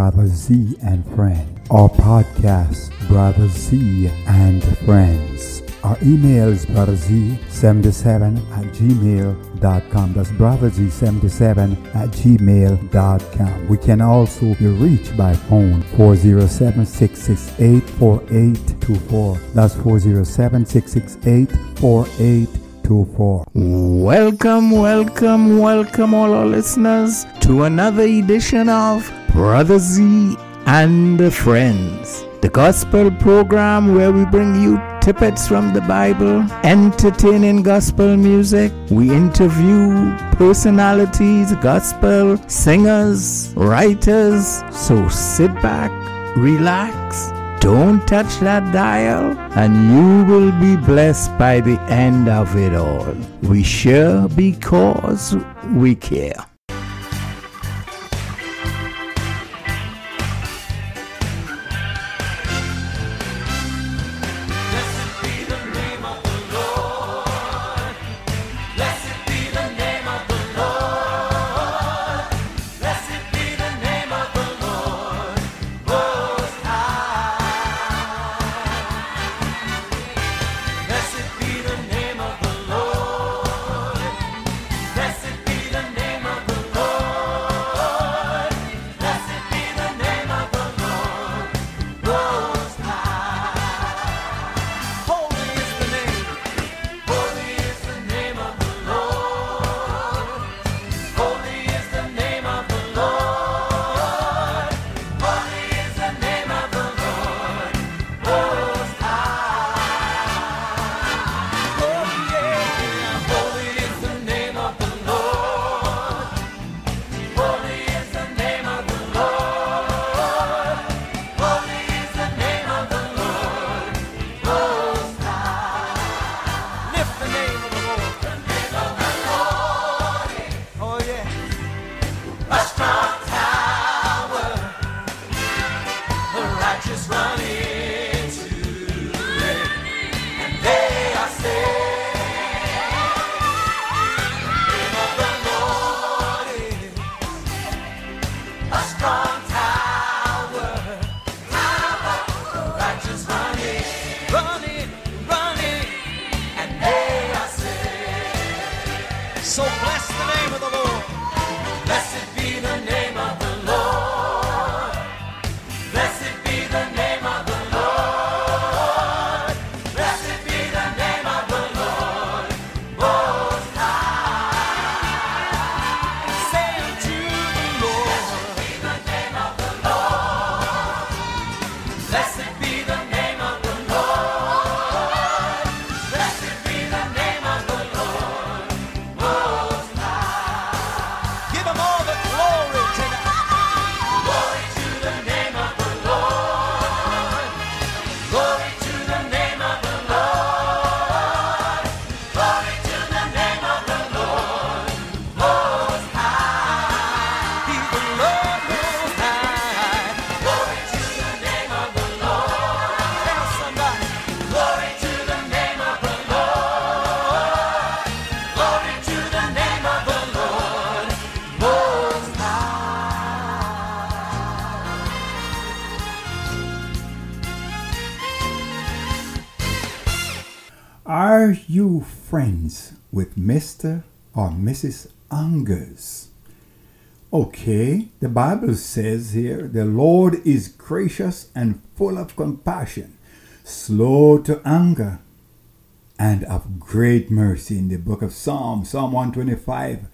Brother Z and Friends. Our podcast, Brother Z and Friends. Our email is brotherz77 at gmail.com. That's brotherz77 at gmail.com. We can also be reached by phone 407 668 4824. That's 407 668 4824. Welcome, welcome, welcome, all our listeners, to another edition of Brother Z and Friends, the gospel program where we bring you tippets from the Bible, entertaining gospel music. We interview personalities, gospel singers, writers. So sit back, relax, don't touch that dial, and you will be blessed by the end of it all. We share because we care. Are you friends with Mr. or Mrs. Angers? Okay, the Bible says here the Lord is gracious and full of compassion, slow to anger, and of great mercy in the book of Psalms, Psalm 125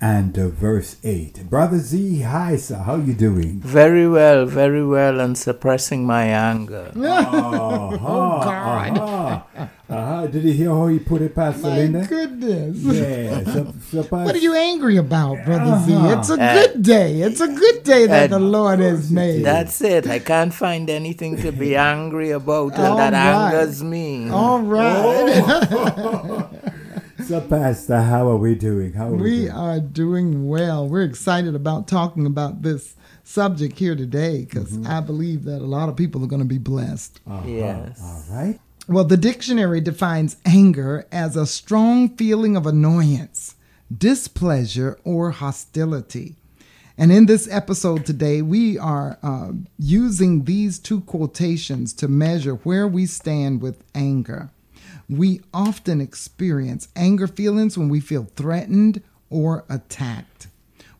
and uh, verse 8. Brother Z, hi sir, how you doing? Very well, very well, and suppressing my anger. Oh, God. Uh-huh. Uh-huh. Did you hear how he put it, Pastor My Linda? goodness. Yeah. So, so What are you angry about, Brother Z? Uh-huh. It's a Uh, good day. It's a good day that uh, the Lord has made. That's it. I can't find anything to be angry about, and that right. angers me. All right. Oh. So, Pastor, how are we doing? How are we, we doing? are doing well. We're excited about talking about this subject here today because Mm-hmm. I believe that a lot of people are going to be blessed. Yes. All right. Well, the dictionary defines anger as a strong feeling of annoyance, displeasure, or hostility. And in this episode today, we are uh, using these two quotations to measure where we stand with anger. We often experience anger feelings when we feel threatened or attacked.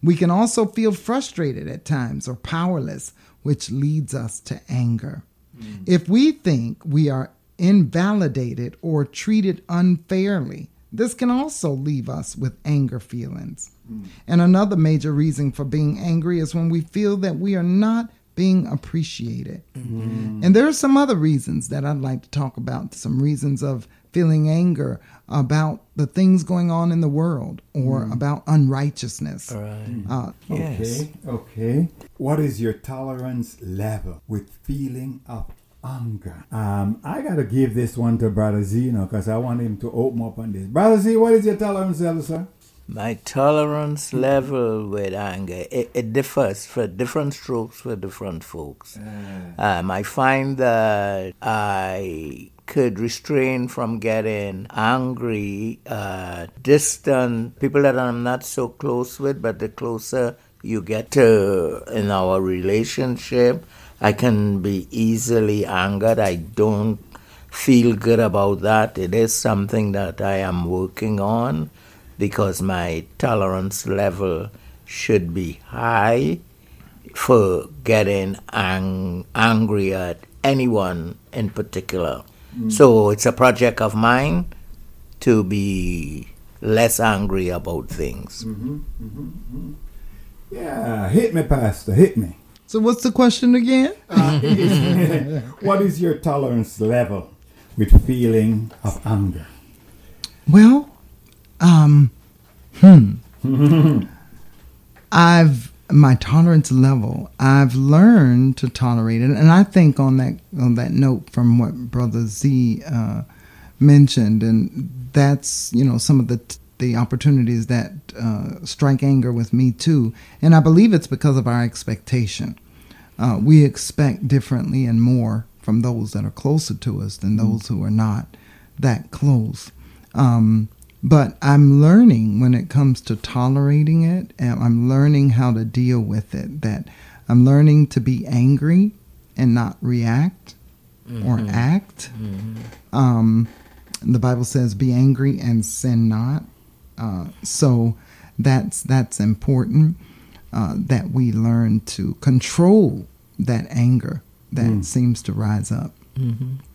We can also feel frustrated at times or powerless, which leads us to anger. Mm. If we think we are invalidated or treated unfairly, this can also leave us with anger feelings. Mm. And another major reason for being angry is when we feel that we are not being appreciated. Mm-hmm. And there are some other reasons that I'd like to talk about, some reasons of feeling anger about the things going on in the world or about unrighteousness. Uh, Yes. Okay, okay. What is your tolerance level with feeling of anger? Um, I gotta give this one to Brother Z, you know, because I want him to open up on this. Brother Z, what is your tolerance level, sir? My tolerance level with anger it, it differs for different strokes for different folks. Um, I find that I could restrain from getting angry at distant people that I'm not so close with, but the closer you get to in our relationship, I can be easily angered. I don't feel good about that. It is something that I am working on because my tolerance level should be high for getting ang- angry at anyone in particular. Mm. So it's a project of mine to be less angry about things. Mm-hmm, mm-hmm, mm-hmm. Yeah, hit me, Pastor, hit me. so, what's the question again? Uh, what is your tolerance level with feeling of anger? Well, um, hmm. I've my tolerance level. I've learned to tolerate it, and I think on that on that note from what Brother Z uh, mentioned, and that's you know some of the the opportunities that uh, strike anger with me too, and I believe it's because of our expectation. Uh, we expect differently and more from those that are closer to us than those who are not that close. Um, but I'm learning when it comes to tolerating it, and I'm learning how to deal with it. That I'm learning to be angry and not react or act. Um, the Bible says, "Be angry and sin not." Uh, so that's that's important uh, that we learn to control that anger that seems to rise up.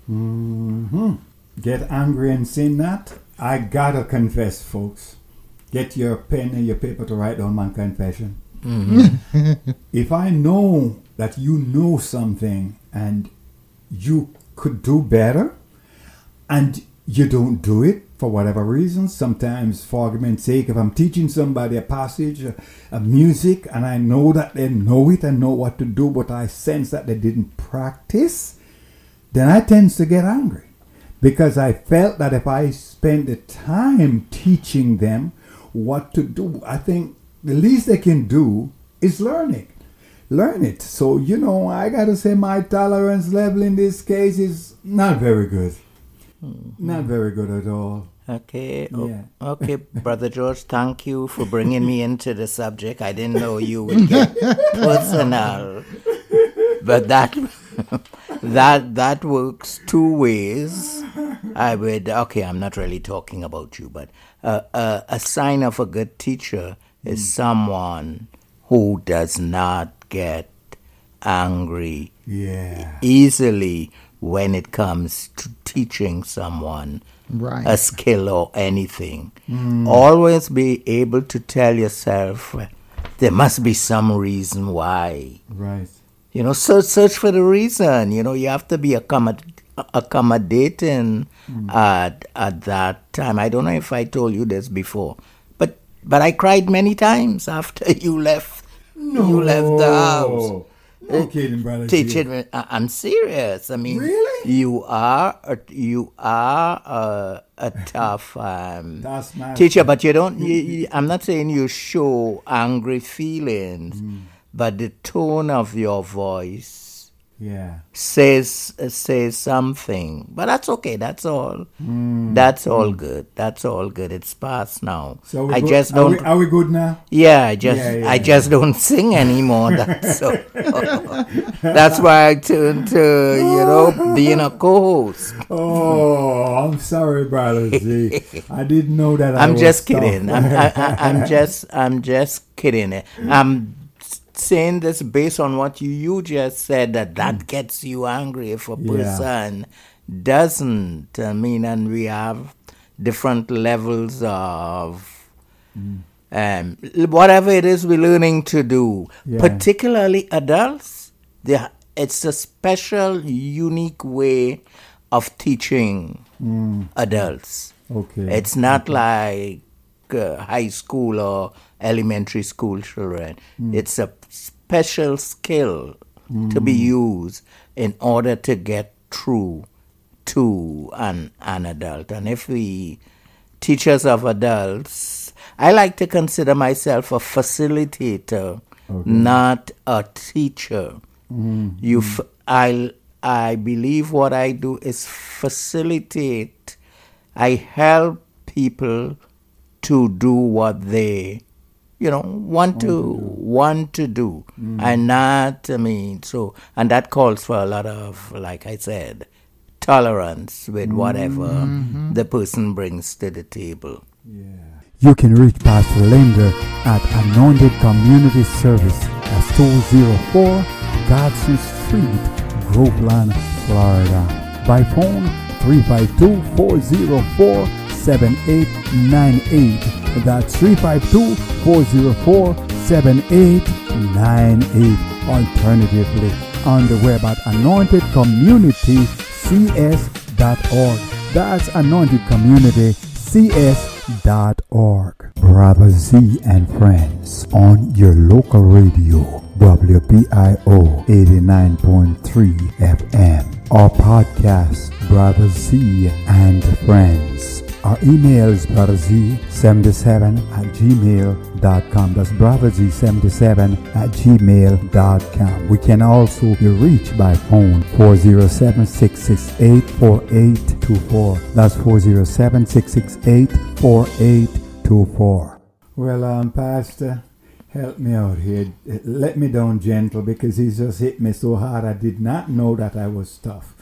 hmm Get angry and sin not. I gotta confess, folks. Get your pen and your paper to write down my confession. Mm-hmm. if I know that you know something and you could do better, and you don't do it for whatever reason, sometimes for argument's sake, if I'm teaching somebody a passage of music and I know that they know it and know what to do, but I sense that they didn't practice, then I tend to get angry because I felt that if I spend the time teaching them what to do, I think the least they can do is learn it. Learn it. So, you know, I gotta say my tolerance level in this case is not very good. Hmm. Not very good at all. Okay. Yeah. Okay, Brother George, thank you for bringing me into the subject. I didn't know you would get personal. But that that that works two ways. I would okay, I'm not really talking about you, but uh, uh, a sign of a good teacher is someone who does not get angry Yeah. easily when it comes to teaching someone Right. a skill or anything. Always be able to tell yourself there must be some reason why. Right. You know, search search for the reason. You know, you have to be accommod- accommodating at at that time. I don't know if I told you this before, but but I cried many times after you left. You left the house. No kidding, brother. Teaching, I'm serious. I mean, Really? you are a, you are a, a tough um, teacher, but you don't. You, you, I'm not saying you show angry feelings, Mm. But the tone of your voice Yeah. says says something. But that's okay. That's all. Mm. That's all good. That's all good. It's past now. So I good- just don't. we, are we good now? yeah, I just Yeah, I yeah, just don't sing anymore. That's so. that's why I turned to you know being a co-host. Oh, I'm sorry, brother Z. I didn't know that. I I'm was just kidding. I'm, I, I, I'm just I'm just kidding. I'm saying this based on what you, you just said that that gets you angry if a Yeah. person doesn't. I mean, and we have different levels of. Um, whatever it is we're learning to do, Yeah. particularly adults, they, it's a special, unique way of teaching adults. Okay. It's not like uh, high school or elementary school children. It's a special skill to be hmm. used in order to get through to an, an adult. And if we teachers of adults, I like to consider myself a facilitator, not a teacher. Hmm. You, hmm. f- I, I believe what I do is facilitate. I help people to do what they, you know, want to want to do, mm. and not. I mean, so and that calls for a lot of, like I said, tolerance with whatever mm-hmm. the person brings to the table. yeah You can reach Pastor Linda at Anointed Community Service. That's 204 Godson Street, Groveland, Florida. By phone oh 352-404-7898. That's 352-404-7898. Alternatively, on the web at anointedcommunitycs.org. That's anointedcommunitycs.org. Brother Z and friends on your local radio, WPIO 89.3 FM. Our podcast, Brother Z and Friends. Our email is brotherz77 at gmail.com. That's brotherz77 at gmail.com. We can also be reached by phone 407 668 4824. That's 407 668 4824. Well, um, Pastor, help me out here. Let me down gentle because he just hit me so hard I did not know that I was tough.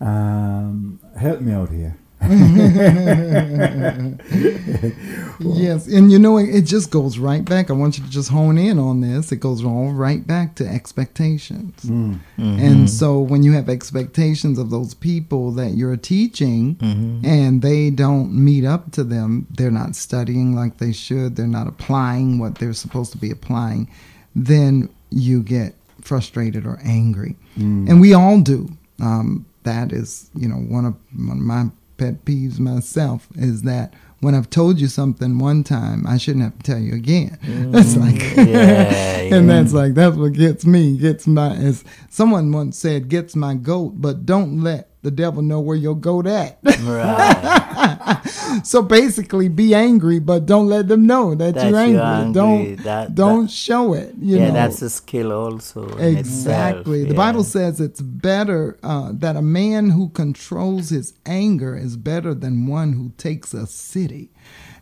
Um, help me out here. Yes, and you know it, it just goes right back. I want you to just hone in on this. It goes all right back to expectations. Mm. And mm-hmm. so when you have expectations of those people that you're teaching mm-hmm. and they don't meet up to them, they're not studying like they should, they're not applying what they're supposed to be applying, then you get frustrated or angry. Mm. And we all do. Um, that is, you know, one of, one of my pet peeves myself is that when I've told you something one time, I shouldn't have to tell you again. That's mm, like, yeah, and that's like that's what gets me. Gets my as someone once said, gets my goat, but don't let the devil know where your goat at. Right. so basically, be angry, but don't let them know that That you're you're angry. angry. Don't That- don't that- show it. You yeah, know that's a skill also. Exactly. itself, The yeah. Bible says it's better uh, that a man who controls his anger is better than one who takes a city.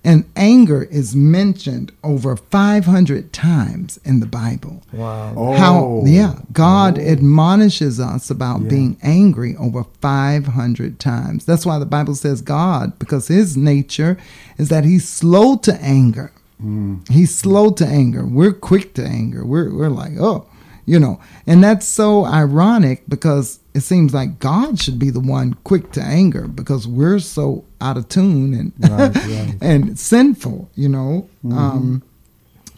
And anger is mentioned over 500 times in the Bible. Wow. Oh, How, yeah, God oh. admonishes us about being angry over 500 times. That's why the Bible says God, because his nature is that he's slow to anger. Mm. He's slow to anger. We're quick to anger. We're, we're like, oh, you know. And that's so ironic because it seems like God should be the one quick to anger because we're so out of tune and Right, right. and sinful, you know. Um,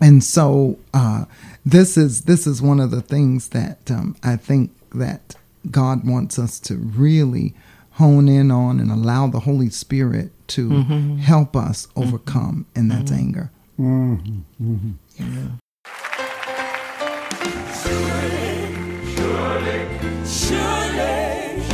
and so uh, this is this is one of the things that um, I think that God wants us to really hone in on and allow the Holy Spirit to help us overcome, and that's anger. Surely, surely, surely, surely,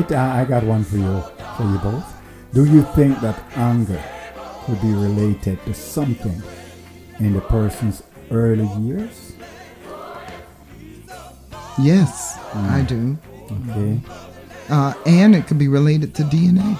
right, I, I got one for you, for you both. Do you think that anger could be related to something in the person's early years? Yes, I do. Okay. Uh, and it could be related to DNA.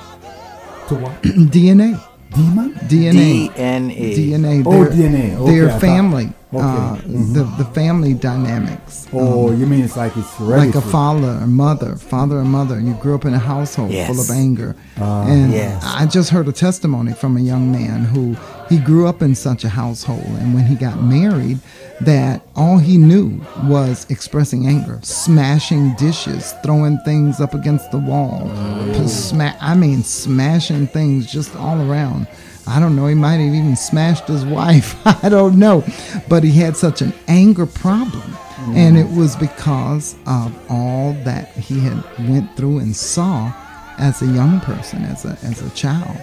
To what? DNA. Demon? DNA. DNA. DNA. Oh, their- DNA. Okay, I their thought- family. Okay. Uh, mm-hmm. the, the family dynamics. Oh, um, you mean it's like it's hereditary? like a father or mother, father or mother. And you grew up in a household Yes. full of anger. Uh, and Yes. I just heard a testimony from a young man who he grew up in such a household, and when he got married, that all he knew was expressing anger, smashing dishes, throwing things up against the wall, oh. sma- I mean, smashing things just all around. I don't know. He might have even smashed his wife. I don't know, but he had such an anger problem, and it was because of all that he had went through and saw as a young person, as a as a child.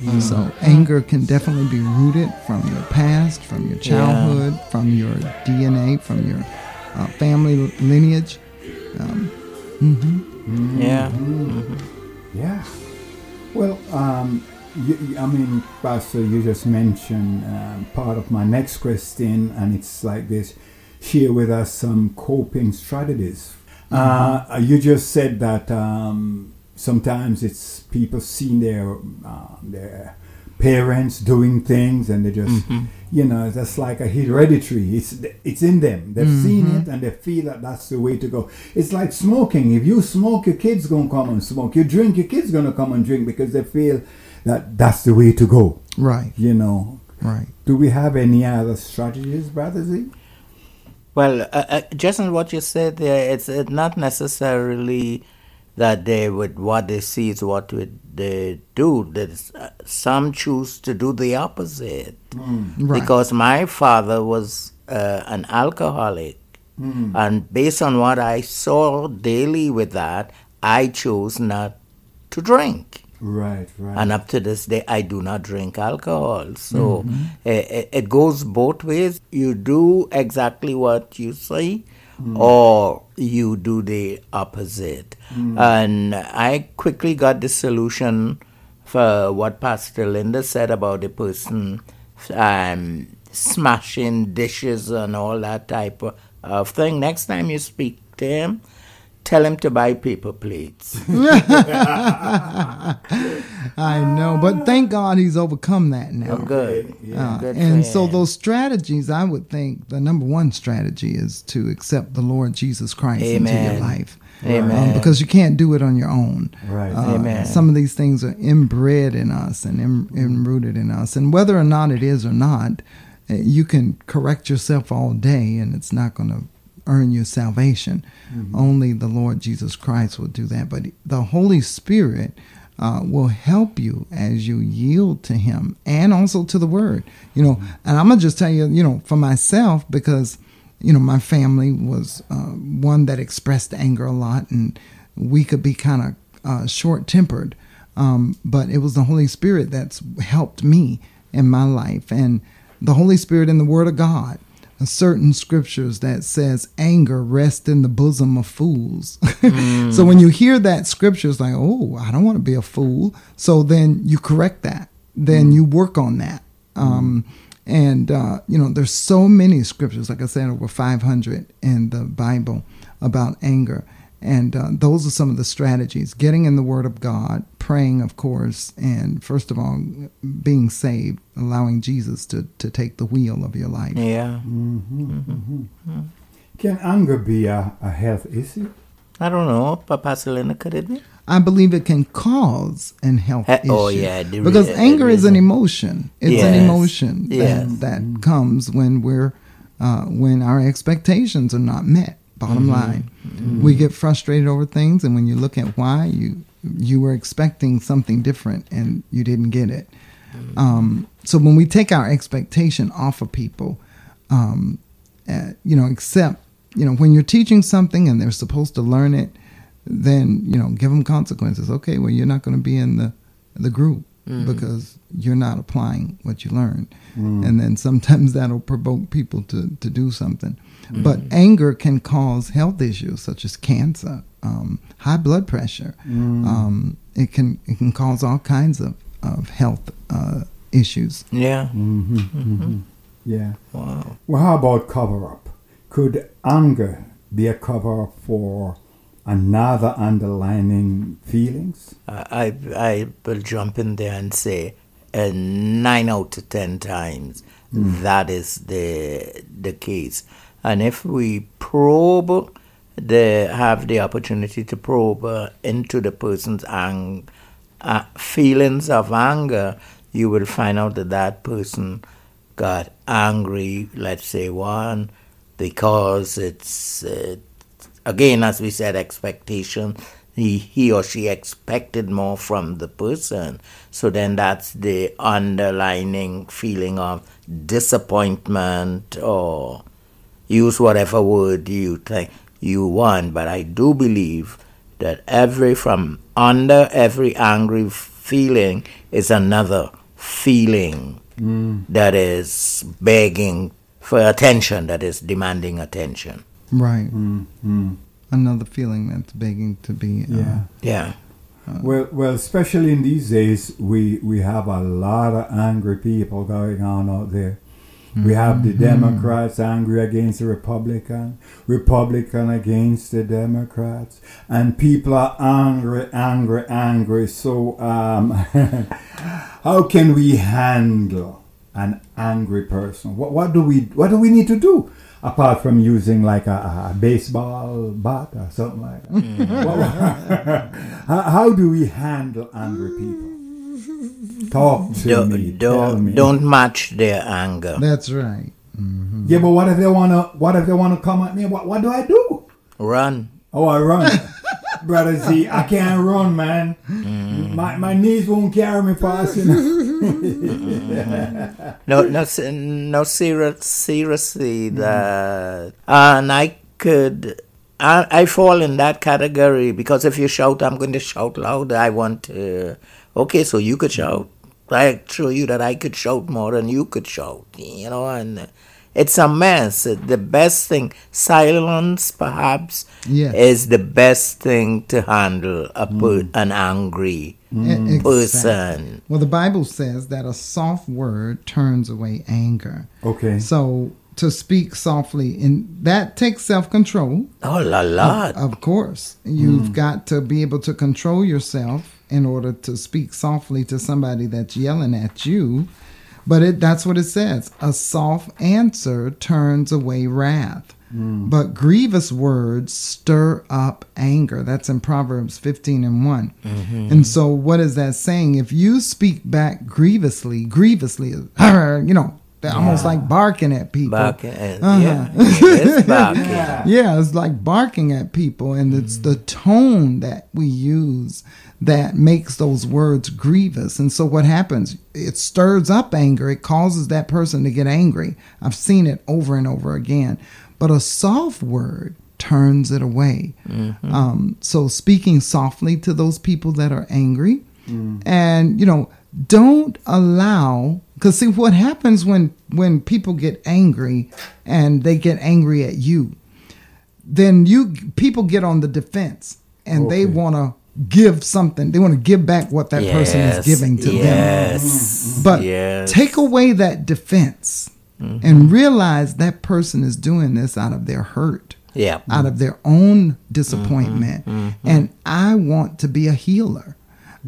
Mm-hmm. So anger can definitely be rooted from your past, from your childhood, from your DNA, from your uh, family lineage. Um, mm-hmm. Yeah. Mm-hmm. Yeah. Well, um, you, I mean, Pastor, you just mentioned um, part of my next question, and it's like this: share with us some coping strategies. Uh, you just said that um, sometimes it's people seeing their uh, their parents doing things, and they just, you know, that's like a hereditary. It's it's in them. They've seen it, and they feel that that's the way to go. It's like smoking. If you smoke, your kids gonna come and smoke. You drink, your kids gonna come and drink because they feel that that's the way to go. Right, You know. right. Do we have any other strategies, Brother Z? Well, uh, uh, just on what you said there, it's uh, not necessarily that they would what they see is what would they do. There's, uh, some choose to do the opposite. Right. Because my father was uh, an alcoholic, and based on what I saw daily with that, I chose not to drink. Right, right. And up to this day, I do not drink alcohol. So it, it goes both ways. You do exactly what you say, mm. or you do the opposite. Mm. And I quickly got the solution for what Pastor Linda said about the person um, smashing dishes and all that type of, of thing. Next time you speak to him, tell him to buy paper plates. I know, but thank God he's overcome that now. Oh, good. Uh, Good for and so those strategies, I would think the number one strategy is to accept the Lord Jesus Christ into your life. Amen. Um, because you can't do it on your own. Right. Uh, Amen. Some of these things are inbred in us and in, enrooted in us. And whether or not it is or not, uh, you can correct yourself all day and it's not going to earn your salvation. Only the Lord Jesus Christ will do that. But the Holy Spirit uh, will help you as you yield to Him and also to the Word. You know, and I'm going to just tell you, you know, for myself, because you know, my family was uh, one that expressed anger a lot, and we could be kind of uh, short tempered. Um, but it was the Holy Spirit that's helped me in my life, and the Holy Spirit and the Word of God certain scriptures that says anger rests in the bosom of fools. so when you hear that scripture, it's like, oh, I don't want to be a fool. So then you correct that. Then you work on that. Um, and uh, you know, there's so many scriptures, like I said, over 500 in the Bible about anger. And uh, those are some of the strategies getting in the Word of God, praying, of course, and first of all, being saved, allowing Jesus to, to take the wheel of your life. Yeah. Can anger be a, a health issue? I don't know. Papa Selena, could it be? I believe it can cause an health Eh, issue. oh, yeah, the because re- anger the is an emotion. It's an Yes, emotion yes. that, that comes when we're uh, when our expectations are not met. Bottom Mm-hmm. line, we get frustrated over things, and when you look at why you you were expecting something different and you didn't get it. Mm-hmm. Um, so when we take our expectation off of people, um, uh, you know, except you know when you're teaching something and they're supposed to learn it, then you know give them consequences. Okay, well you're not going to be in the the group because you're not applying what you learned, and then sometimes that'll provoke people to to do something. But anger can cause health issues such as cancer, um, high blood pressure. Um, it can it can cause all kinds of of health uh, issues. Yeah. Yeah. Wow. Well, how about cover up? Could anger be a cover for another underlining feelings? I, I I will jump in there and say uh, nine out of ten times that is the the case. And if we probe the have the opportunity to probe uh, into the person's ang- uh, feelings of anger, you will find out that that person got angry. Let's say one because it's uh, again, as we said, expectation. He, he or she expected more from the person. So then that's the underlining feeling of disappointment or use whatever word you think you want. But I do believe that every, from under every angry feeling is another feeling that is begging for attention, that is demanding attention. Right. Mm-hmm. Another feeling that's begging to be. Uh, Yeah. Yeah. Well, well, especially in these days, we we have a lot of angry people going on out there. We have the Democrats angry against the Republican, Republican against the Democrats, and people are angry, angry, angry. So, um, how can we handle an angry person? What what do we what do we need to do apart from using like a, a baseball bat or something like that? What- how, how do we handle angry people? Talk to Don't, me. don't, don't match their anger. That's right. Mm-hmm. Yeah, but what if they wanna? What if they wanna come at me? What What do I do? Run. Oh, I run, brother. Z, I can't run, man. Mm. My my knees won't carry me fast enough. Mm. No, no, se- no, serious, seriously, mm. that, and I could, I, I fall in that category because if you shout, I'm going to shout loud. I want to, okay, so you could shout. I show you that I could shout more than you could shout, you know, and it's a mess. The best thing, silence perhaps, Yes. is the best thing to handle a mm. per, an angry E- person. Well, the Bible says that a soft word turns away anger. Okay. So to speak softly, and that takes self control. Oh, la la. Of course, you've mm. got to be able to control yourself in order to speak softly to somebody that's yelling at you. But it, that's what it says. A soft answer turns away wrath. But grievous words stir up anger. That's in Proverbs 15 and one And so, what is that saying? If you speak back grievously, grievously, you know, they're almost like barking at people. Barking. uh, Uh-huh. Yeah, it is barking. Yeah, it's like barking at people, and it's the tone that we use that makes those words grievous. And so, what happens? It stirs up anger, it causes that person to get angry. I've seen it over and over again. But a soft word turns it away. Um, so, speaking softly to those people that are angry, and, you know, don't allow Because see what happens when when people get angry and they get angry at you, then you people get on the defense and they want to give something. They want to give back what that person is giving to them. But yes. take away that defense Mm-hmm. and realize that person is doing this out of their hurt, Yeah. out of their own disappointment. Mm-hmm. And I want to be a healer.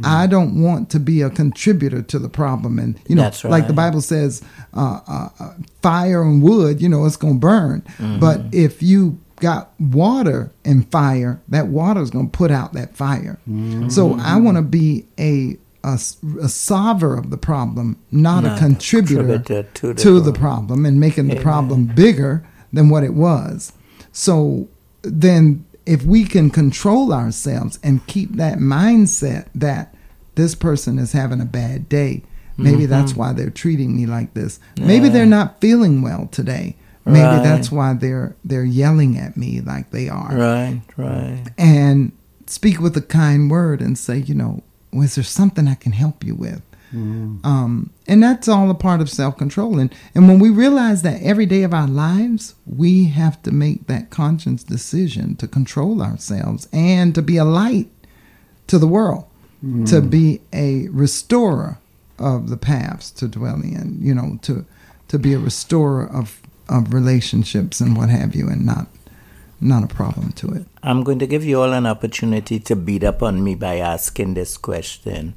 I don't want to be a contributor to the problem. And, you know, That's like the. Bible says, uh, uh, uh, fire and wood, you know, it's going to burn. Mm-hmm. But if you got water and fire, that water is going to put out that fire. Mm-hmm. So I want to be a a solver of the problem, not, a Not contributor contributor to to the the, problem and making the problem bigger than what it was. So then, if we can control ourselves and keep that mindset that this person is having a bad day, maybe mm-hmm. that's why they're treating me like this. Maybe they're not feeling well today. Maybe Right. that's why they're they're yelling at me like they are Right, right. and speak with a kind word and say, you know, was there something I can help you with? Um, and that's all a part of self control. And, and when we realize that every day of our lives, we have to make that conscious decision to control ourselves and to be a light to the world, to be a restorer of the paths to dwell in, you know, to to be a restorer of, of relationships and what have you, and not not a problem to it. I'm going to give you all an opportunity to beat up on me by asking this question.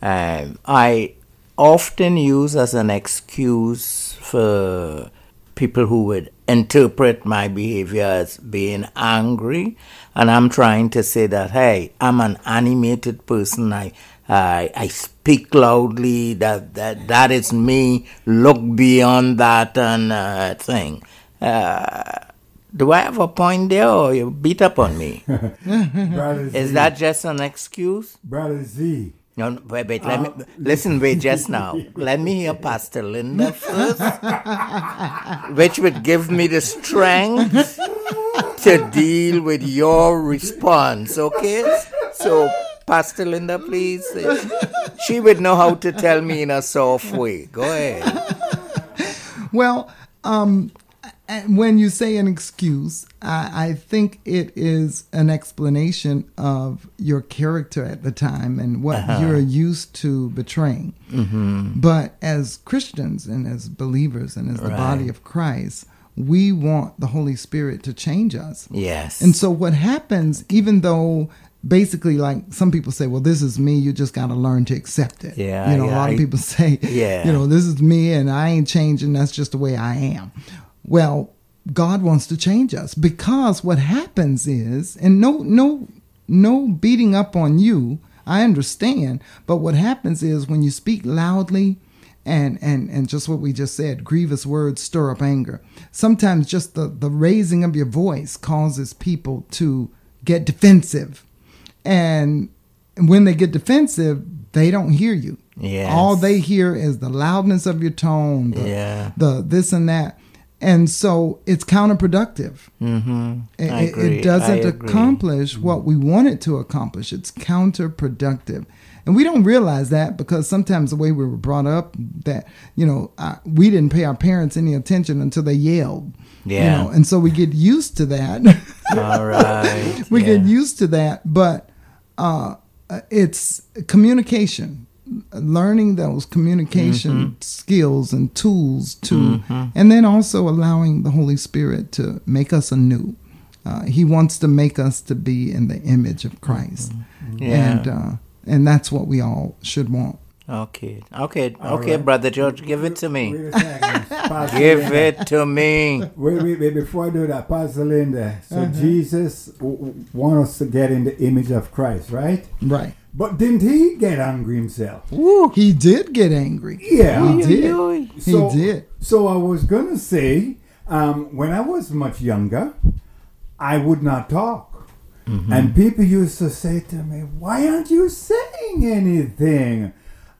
Um, I often use as an excuse for people who would interpret my behavior as being angry, and I'm trying to say that hey, I'm an animated person. I I, I speak loudly. That that that is me. Look beyond that and uh, thing. Uh, do I have a point there, or you beat up on me? Is that just an excuse? Brother Z? No, no, wait, wait. Let me listen. Wait, just now. Let me hear Pastor Linda first, which would give me the strength to deal with your response. Okay? So, Pastor Linda, please. She would know how to tell me in a soft way. Go ahead. Well, um, when you say an excuse, I, I think it is an explanation of your character at the time and what you're used to betraying. But as Christians and as believers and as the body of Christ, we want the Holy Spirit to change us. Yes. And so what happens, even though basically like some people say, well, this is me, you just got to learn to accept it. Yeah, You know, yeah, a lot of people say, Yeah. you know, this is me and I ain't changing. That's just the way I am. Well, God wants to change us because what happens is, and no, no, no beating up on you. I understand, but what happens is when you speak loudly, and and and just what we just said grievous words stir up anger sometimes just the the raising of your voice causes people to get defensive and when they get defensive they don't hear you Yes. all they hear is the loudness of your tone the, Yeah. the this and that and so it's counterproductive mm-hmm. it, I it- doesn't I accomplish what we want it to accomplish. It's counterproductive. And we don't realize that because sometimes the way we were brought up, that, you know, uh, we didn't pay our parents any attention until they yelled. You Yeah. know, and so we get used to that. All right. we get used to that. But uh, uh, it's communication, learning those communication Mm-hmm. skills and tools to, and then also allowing the Holy Spirit to make us anew. Uh, he wants to make us to be in the image of Christ, Mm-hmm. Yeah. and uh, and that's what we all should want. Okay. Okay. All okay, right. brother George, give it to me. Wait a second. Give Linda. it to me. Wait, wait, wait, before I do that, Pastor Linda. So Uh-huh. Jesus w- w- want us to get in the image of Christ, right? Right? But didn't he get angry himself? He did get angry. Yeah. he did. Oy, He So- did. So I was gonna say, um, when I was much younger, I would not talk. And people used to say to me, Why aren't you saying anything?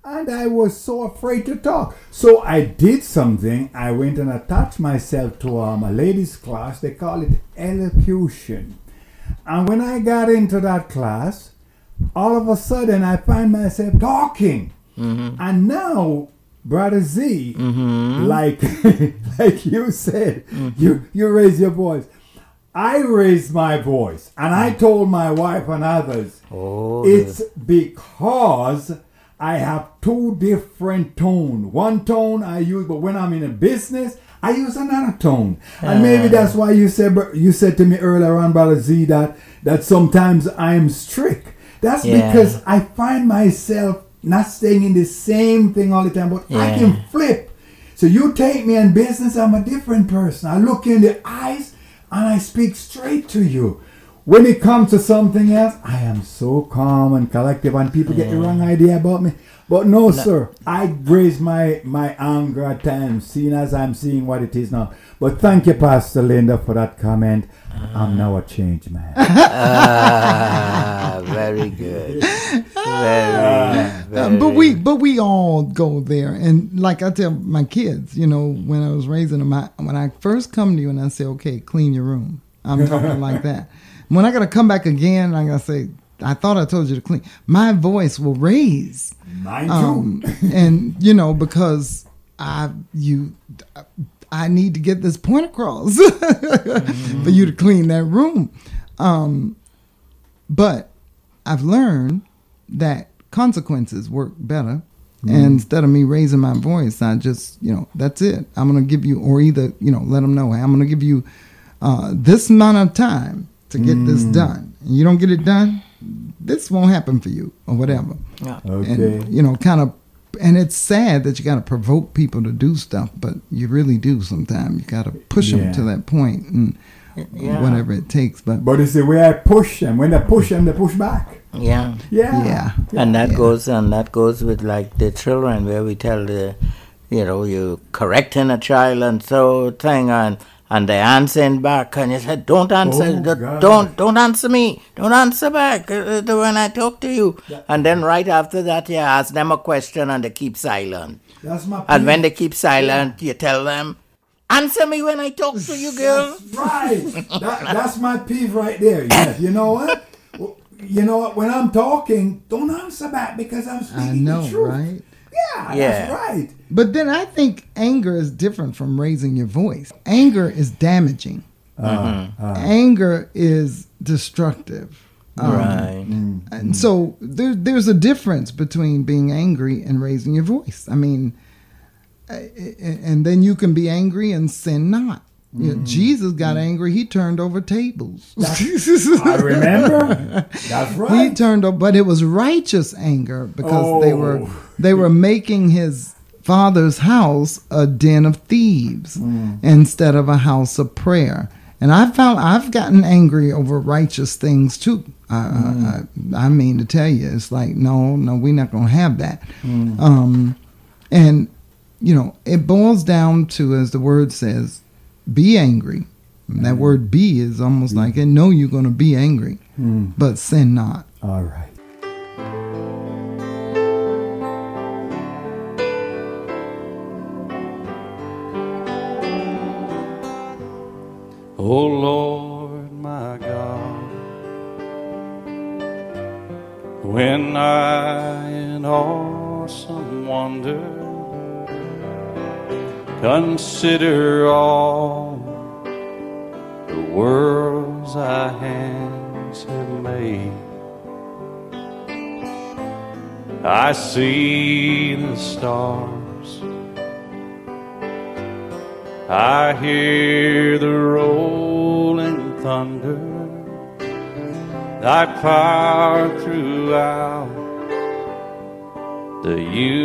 And I was so afraid to talk. So I did something. I went and attached myself to um, a ladies' class. They call it elocution. And when I got into that class, all of a sudden I find myself talking. And now Brother Z, Mm-hmm. like like you said, you you raise your voice. I raised my voice, and I told my wife and others, Oh, it's because I have two different tone. One tone I use, but when I'm in a business, I use another tone. And ah. maybe that's why you said you said to me earlier on, brother Z, that that sometimes I'm strict. That's Yeah. because I find myself not staying in the same thing all the time, but I can flip. So you take me in business, I'm a different person. I look you in the eyes and I speak straight to you. When it comes to something else, I am so calm and collective, and people get the wrong idea about me. But no, sir, I raise my my anger at times, seeing as I'm seeing what it is now. But thank you, Pastor Linda, for that comment. I'm now a changed man. ah, very good. Very, Uh, very. but we but we all go there and like i tell my kids you know when i was raising them I, when i first come to you and i say okay clean your room i'm talking like that when i gotta come back again i gotta say i thought i told you to clean my voice will raise um, and you know because I you I need to get this point across for you to clean that room. Um, but I've learned that consequences work better. And instead of me raising my voice, I just, you know, that's it. I'm going to give you, or either, you know, let them know, hey, I'm going to give you uh, this amount of time to get this mm. done. And you don't get it done, this won't happen for you, or whatever Yeah. Okay. and you know kind of and it's sad that you got to provoke people to do stuff but you really do sometimes you got to push Yeah. them to that point and Yeah. whatever it takes but But it's the way I push them. When I push them, they push back. Yeah. Yeah. Yeah. And that Yeah. goes and that goes with like the children where we tell the you know, you correcting a child and so thing and and they answering back and you said, Don't answer Oh, d- don't don't answer me. Don't answer back uh, uh, when I talk to you. And then right after that you ask them a question and they keep silent. That's my And when they keep silent you tell them, Answer me when I talk to you, girl. Right. That, that's my peeve right there. Yes. You know what? You know what? When I'm talking, don't answer back because I'm speaking i know the truth. right Yeah, Yeah. that's right. but then i think anger is different from raising your voice anger is damaging Uh, uh, anger is destructive Um, right. And so there, there's a difference between being angry and raising your voice. I mean, uh, and then you can be angry and sin not. You know, Jesus got angry; he turned over tables. I remember. That's right. he turned over, but it was righteous anger because they were Oh. they were making his father's house a den of thieves Mm. instead of a house of prayer. And I found I've gotten angry over righteous things too. I, Mm. I, I, I mean to tell you, it's like no, no, we're not gonna have that. Mm. Um, and you know, it boils down to as the word says, be angry. And Mm. that word "be" is almost like, and know you're gonna be angry, Mm. but sin not. All right. Oh Lord, my God, when I in awesome wonder consider all the worlds thy hands have made, I see the stars. I hear the rolling thunder, thy power throughout the universe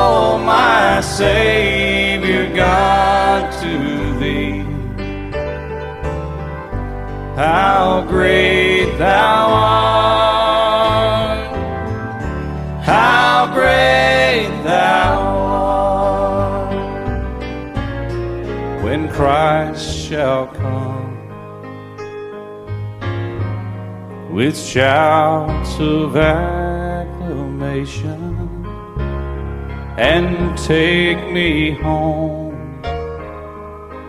Savior God, to thee. How great thou art! How great thou art! When Christ shall come with shouts of acclamation and take me home.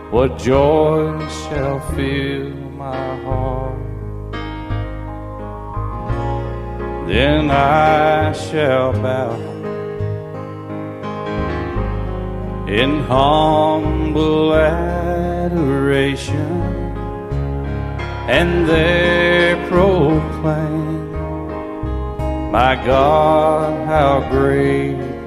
What joy shall fill my heart? Then I shall bow in humble adoration and there proclaim, My God, how great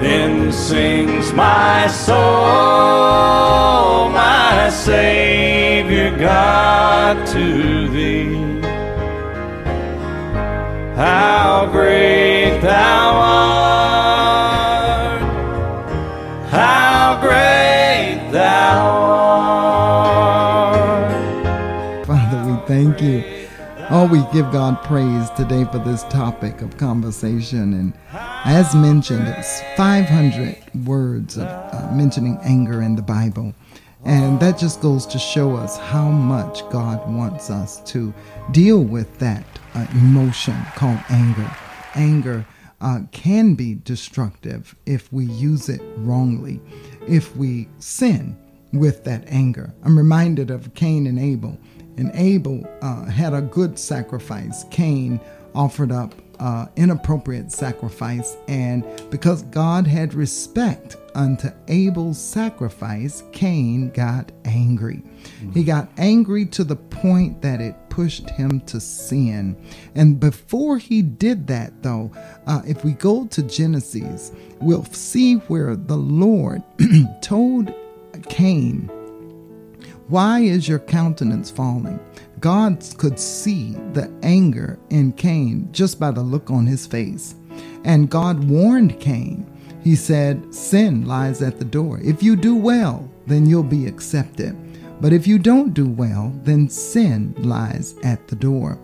Then sings my soul, my Savior God, to thee. How great thou art. How great thou art. Father, we thank you. Oh, we give God praise today for this topic of conversation. And as mentioned, it's 500 words of uh, mentioning anger in the Bible. And that just goes to show us how much God wants us to deal with that uh, emotion called anger. Anger uh, can be destructive if we use it wrongly, if we sin with that anger. I'm reminded of Cain and Abel. And Abel uh, had a good sacrifice. Cain offered up uh, inappropriate sacrifice. And because God had respect unto Abel's sacrifice, Cain got angry. He got angry to the point that it pushed him to sin. And before he did that, though, uh, if we go to Genesis, we'll see where the Lord told Cain, why is your countenance falling? God could see the anger in Cain just by the look on his face. And God warned Cain. He said, Sin lies at the door. If you do well, then you'll be accepted. But if you don't do well, then sin lies at the door.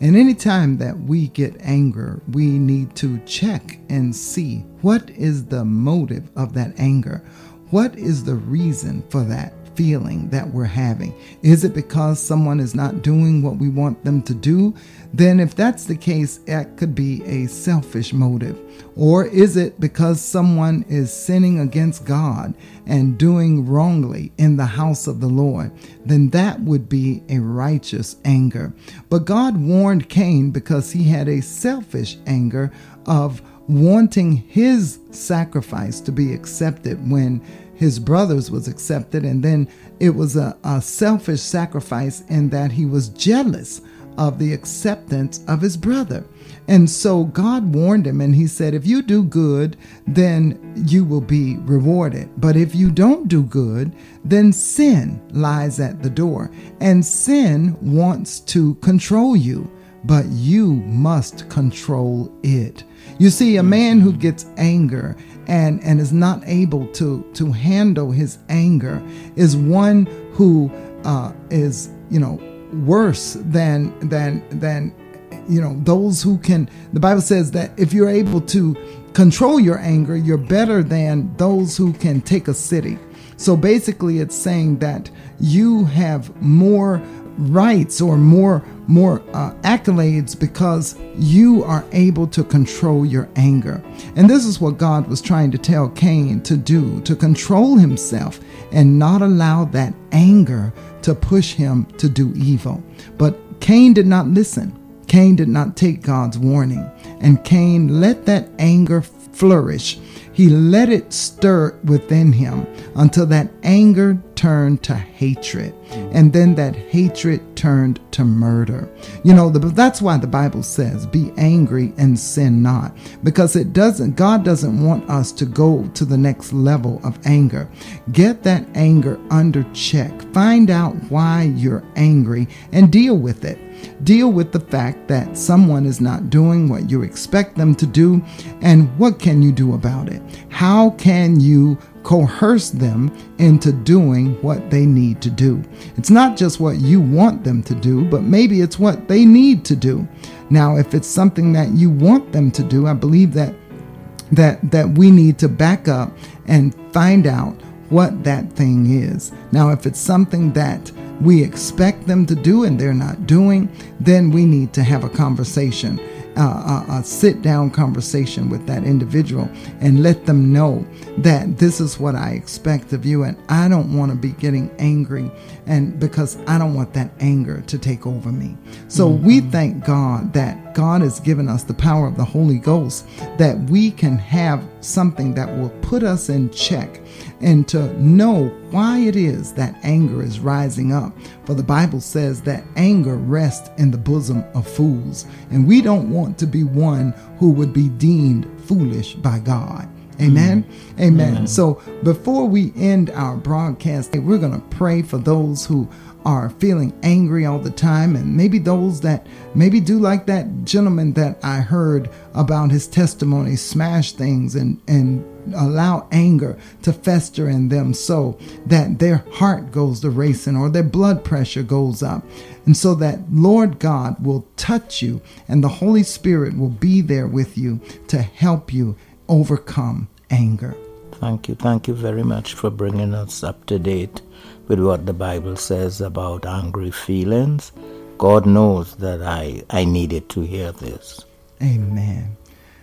And anytime that we get anger, we need to check and see what is the motive of that anger. What is the reason for that feeling that we're having? Is it because someone is not doing what we want them to do? Then, if that's the case, that could be a selfish motive. Or is it because someone is sinning against God and doing wrongly in the house of the Lord? Then that would be a righteous anger. But God warned Cain because he had a selfish anger of wanting his sacrifice to be accepted when his brothers was accepted. And then it was a, a selfish sacrifice in that he was jealous of the acceptance of his brother. And so god warned him and he said if you do good then you will be rewarded. But if you don't do good then sin lies at the door. And sin wants to control you but you must control it you see, a man who gets anger and, and is not able to, to handle his anger is one who uh, is, you know, worse than than than you know those who can. The Bible says that if you're able to control your anger, you're better than those who can take a city. So basically, it's saying that you have more rights or more more uh, accolades because you are able to control your anger. And this is what God was trying to tell Cain to do to control himself and not allow that anger to push him to do evil. But Cain did not listen. Cain did not take God's warning. And Cain let that anger flourish. He let it stir within him until that anger turned to hatred, and then that hatred turned to murder. You know, the, that's why the Bible says, "Be angry and sin not," because it doesn't. God doesn't want us to go to the next level of anger. Get that anger under check. Find out why you're angry and deal with it. Deal with the fact that someone is not doing what you expect them to do, and what can you do about it? How can you coerce them into doing what they need to do? It's not just what you want them to do, but maybe it's what they need to do. Now, if it's something that you want them to do, I believe that that that we need to back up and find out what that thing is. Now, if it's something that we expect them to do and they're not doing, then we need to have a conversation, uh, a, a sit down conversation with that individual and let them know that this is what I expect of you and I don't want to be getting angry and because I don't want that anger to take over me. So we thank God that God has given us the power of the Holy Ghost that we can have something that will put us in check and to know why it is that anger is rising up. For the Bible says that anger rests in the bosom of fools, and we don't want to be one who would be deemed foolish by God. Amen. Mm. Amen. So before we end our broadcast, we're going to pray for those who are feeling angry all the time and maybe those that maybe do like that gentleman that I heard about his testimony smash things and and allow anger to fester in them so that their heart goes to racing or their blood pressure goes up. And so that Lord God will touch you and the Holy Spirit will be there with you to help you overcome anger. Thank you. Thank you very much for bringing us up to date with what the Bible says about angry feelings. God knows that I, I needed to hear this. Amen.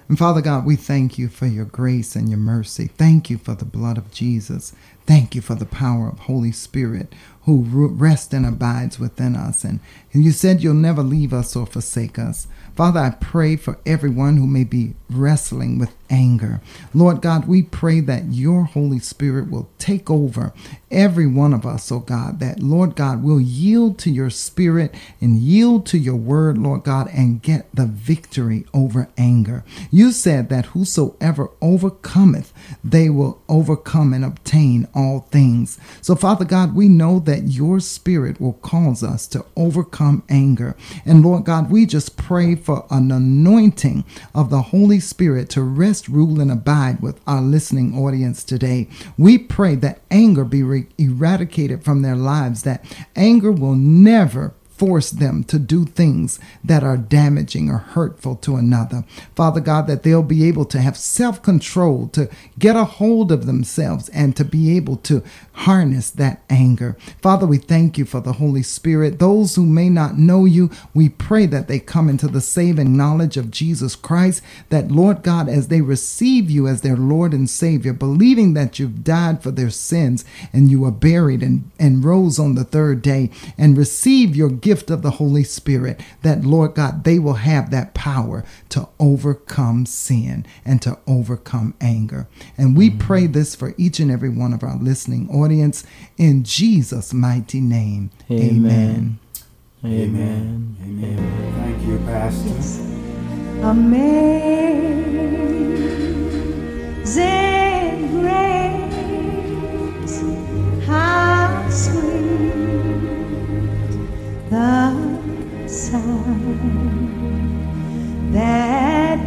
And Father God, we thank you for your grace and your mercy. Thank you for the blood of Jesus. Thank you for the power of Holy Spirit who rests and abides within us. And, and you said you'll never leave us or forsake us. Father, I pray for everyone who may be wrestling with anger. Lord God, we pray that your Holy Spirit will take over every one of us, oh God, that Lord God will yield to your spirit and yield to your word, Lord God, and get the victory over anger. You said that whosoever overcometh, they will overcome and obtain all things. So, Father God, we know that your spirit will cause us to overcome anger. And Lord God, we just pray for an anointing of the Holy Spirit to rest, rule, and abide with our listening audience today. We pray that anger be re- eradicated from their lives, that anger will never force them to do things that are damaging or hurtful to another. Father God, that they'll be able to have self control, to get a hold of themselves, and to be able to harness that anger. Father, we thank you for the Holy Spirit. Those who may not know you, we pray that they come into the saving knowledge of Jesus Christ, that Lord God, as they receive you as their Lord and Savior, believing that you've died for their sins and you were buried and, and rose on the third day, and receive your gift of the Holy Spirit, that Lord God, they will have that power to overcome sin and to overcome anger. And we pray this for each and every one of our listening audience in Jesus' mighty name. Amen. Amen. Amen. Thank you, Pastor. Amazing grace, how sweet the sound that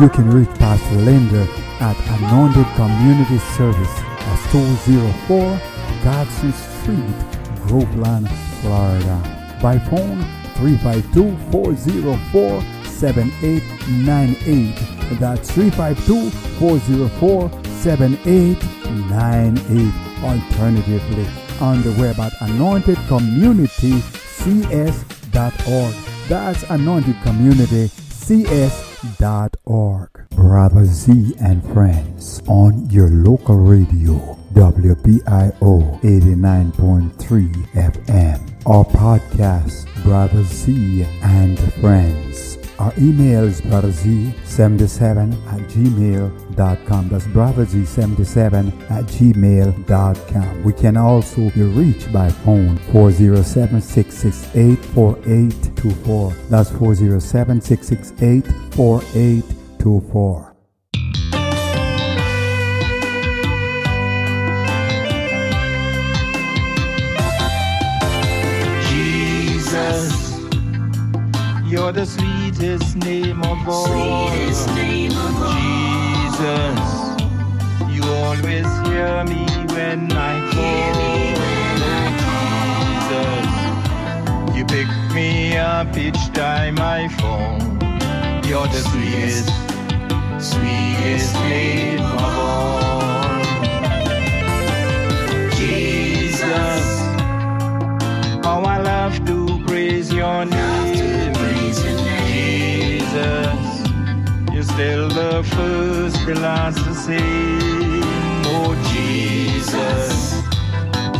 You can reach Pastor Linda at Anointed Community Service at 204 Godson Street, Groveland, Florida. By phone 352-404-7898. That's 352-404-7898. Alternatively, on the web at anointedcommunitycs.org. That's anointedcommunitycs.org. Brother Z and friends on your local radio, WBIO 89.3 FM. Our podcast, Brother Z and Friends. Our email is brotherz77 at gmail.com. That's brotherz77 at gmail.com. We can also be reached by phone 407 668 4824. That's 407 668 4824. You're the sweetest name of all. Sweetest name of all. Jesus, you always hear me when I call. Jesus, you pick me up each time I fall. You're the sweetest, sweetest name of all. Jesus, how I love to praise your name. Still the first, the last to sing. Oh Jesus,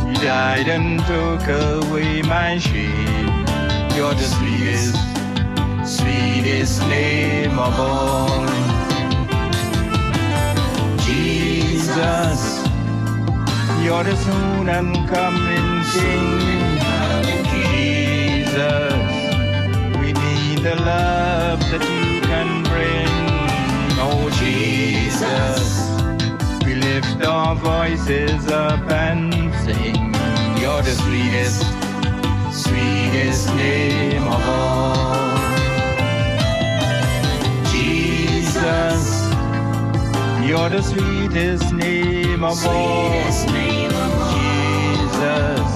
you died and took away my shame. You're the sweetest, sweetest name of all. Jesus, you're the soon and coming King. Jesus, we need the love that Jesus, we lift our voices up and sing. You're the sweetest, sweetest name of all. Jesus, you're the sweetest name of all. Jesus,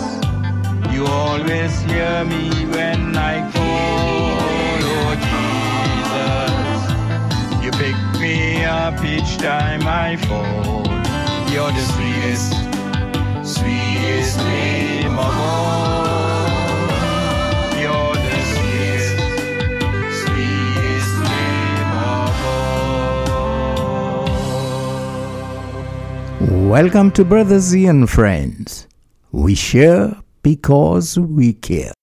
you always hear me when I call. Up each time I fall. You're the sweetest, sweetest name of all. You're the sweetest, sweetest name of all. Welcome to Brother Z and Friends. We share because we care.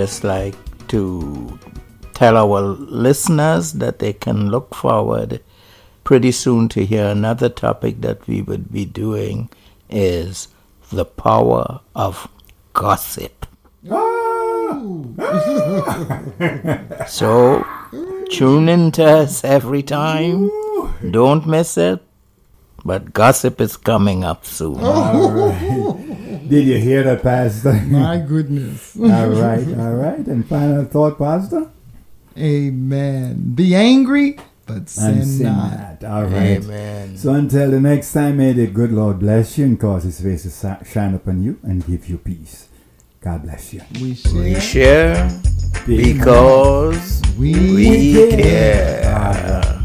just like to tell our listeners that they can look forward pretty soon to hear another topic that we would be doing is the power of gossip. Ah! so tune in to us every time. Don't miss it. But gossip is coming up soon. Did you hear that, Pastor? My goodness. all right, all right. And final thought, Pastor? Amen. Be angry, but sin, sin not. All right. Amen. So until the next time, may the good Lord bless you and cause his face to shine upon you and give you peace. God bless you. We share, we share because we, we care. care.